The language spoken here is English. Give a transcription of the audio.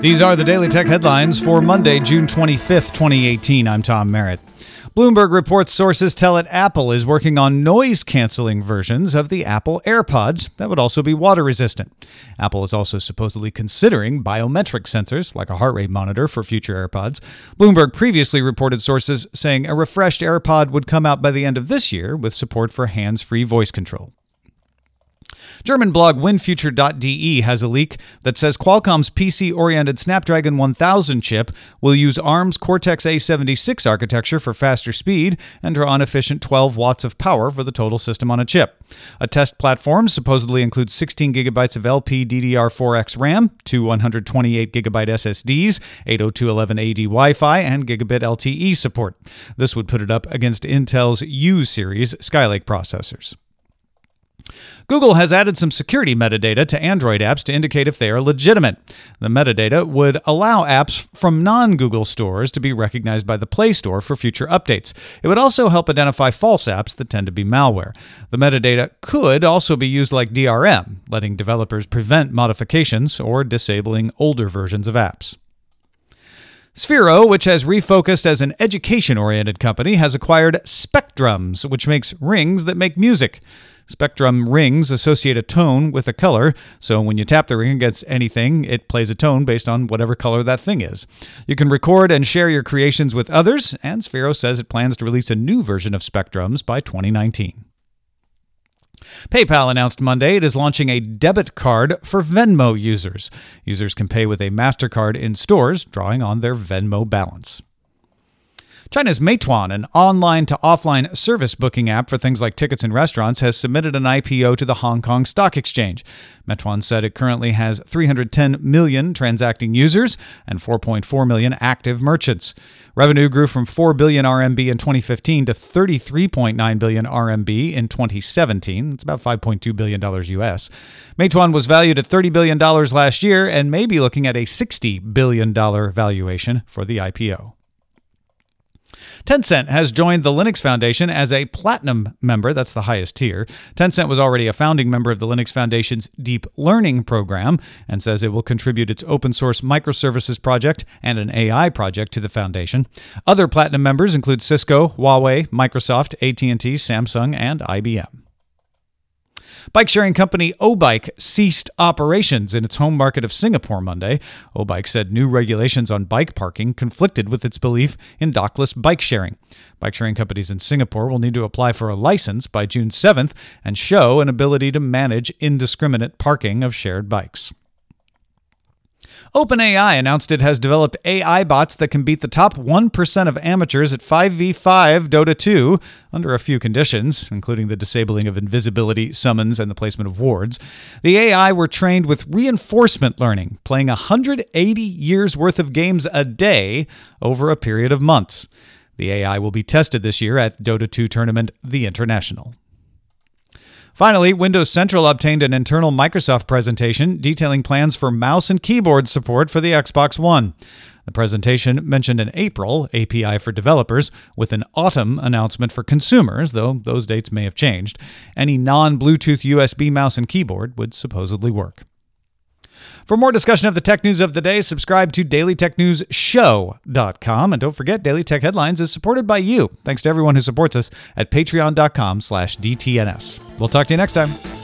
These are the Daily Tech headlines for Monday, June 25th, 2018. I'm Tom Merritt. Bloomberg reports sources tell it Apple is working on noise canceling versions of the Apple AirPods that would also be water resistant. Apple is also supposedly considering biometric sensors, like a heart rate monitor, for future AirPods. Bloomberg previously reported sources saying a refreshed AirPod would come out by the end of this year with support for hands free voice control. German blog WinFuture.de has a leak that says Qualcomm's PC oriented Snapdragon 1000 chip will use ARM's Cortex A76 architecture for faster speed and draw an efficient 12 watts of power for the total system on a chip. A test platform supposedly includes 16 gigabytes of LPDDR4X RAM, two 128 gigabyte SSDs, 802.11ad Wi Fi, and gigabit LTE support. This would put it up against Intel's U series Skylake processors. Google has added some security metadata to Android apps to indicate if they are legitimate. The metadata would allow apps from non Google stores to be recognized by the Play Store for future updates. It would also help identify false apps that tend to be malware. The metadata could also be used like DRM, letting developers prevent modifications or disabling older versions of apps. Sphero, which has refocused as an education oriented company, has acquired Specdrums, which makes rings that make music. Specdrum rings associate a tone with a color, so when you tap the ring against anything, it plays a tone based on whatever color that thing is. You can record and share your creations with others, and Sphero says it plans to release a new version of Specdrums by 2019. PayPal announced Monday it is launching a debit card for Venmo users. Users can pay with a MasterCard in stores, drawing on their Venmo balance. China's Meituan, an online to offline service booking app for things like tickets and restaurants, has submitted an IPO to the Hong Kong Stock Exchange. Meituan said it currently has 310 million transacting users and 4.4 million active merchants. Revenue grew from 4 billion RMB in 2015 to 33.9 billion RMB in 2017. It's about 5.2 billion dollars US. Meituan was valued at 30 billion dollars last year and may be looking at a 60 billion dollar valuation for the IPO. Tencent has joined the Linux Foundation as a platinum member. That's the highest tier. Tencent was already a founding member of the Linux Foundation's Deep Learning program and says it will contribute its open source microservices project and an AI project to the foundation. Other platinum members include Cisco, Huawei, Microsoft, AT&T, Samsung, and IBM. Bike sharing company Obike ceased operations in its home market of Singapore Monday. Obike said new regulations on bike parking conflicted with its belief in dockless bike sharing. Bike sharing companies in Singapore will need to apply for a license by June 7th and show an ability to manage indiscriminate parking of shared bikes. OpenAI announced it has developed AI bots that can beat the top 1% of amateurs at 5v5 Dota 2 under a few conditions, including the disabling of invisibility, summons, and the placement of wards. The AI were trained with reinforcement learning, playing 180 years worth of games a day over a period of months. The AI will be tested this year at Dota 2 tournament The International. Finally, Windows Central obtained an internal Microsoft presentation detailing plans for mouse and keyboard support for the Xbox One. The presentation mentioned an April API for developers with an autumn announcement for consumers, though those dates may have changed. Any non Bluetooth USB mouse and keyboard would supposedly work. For more discussion of the tech news of the day, subscribe to dailytechnewsshow.com. And don't forget, Daily Tech Headlines is supported by you. Thanks to everyone who supports us at patreon.com slash DTNS. We'll talk to you next time.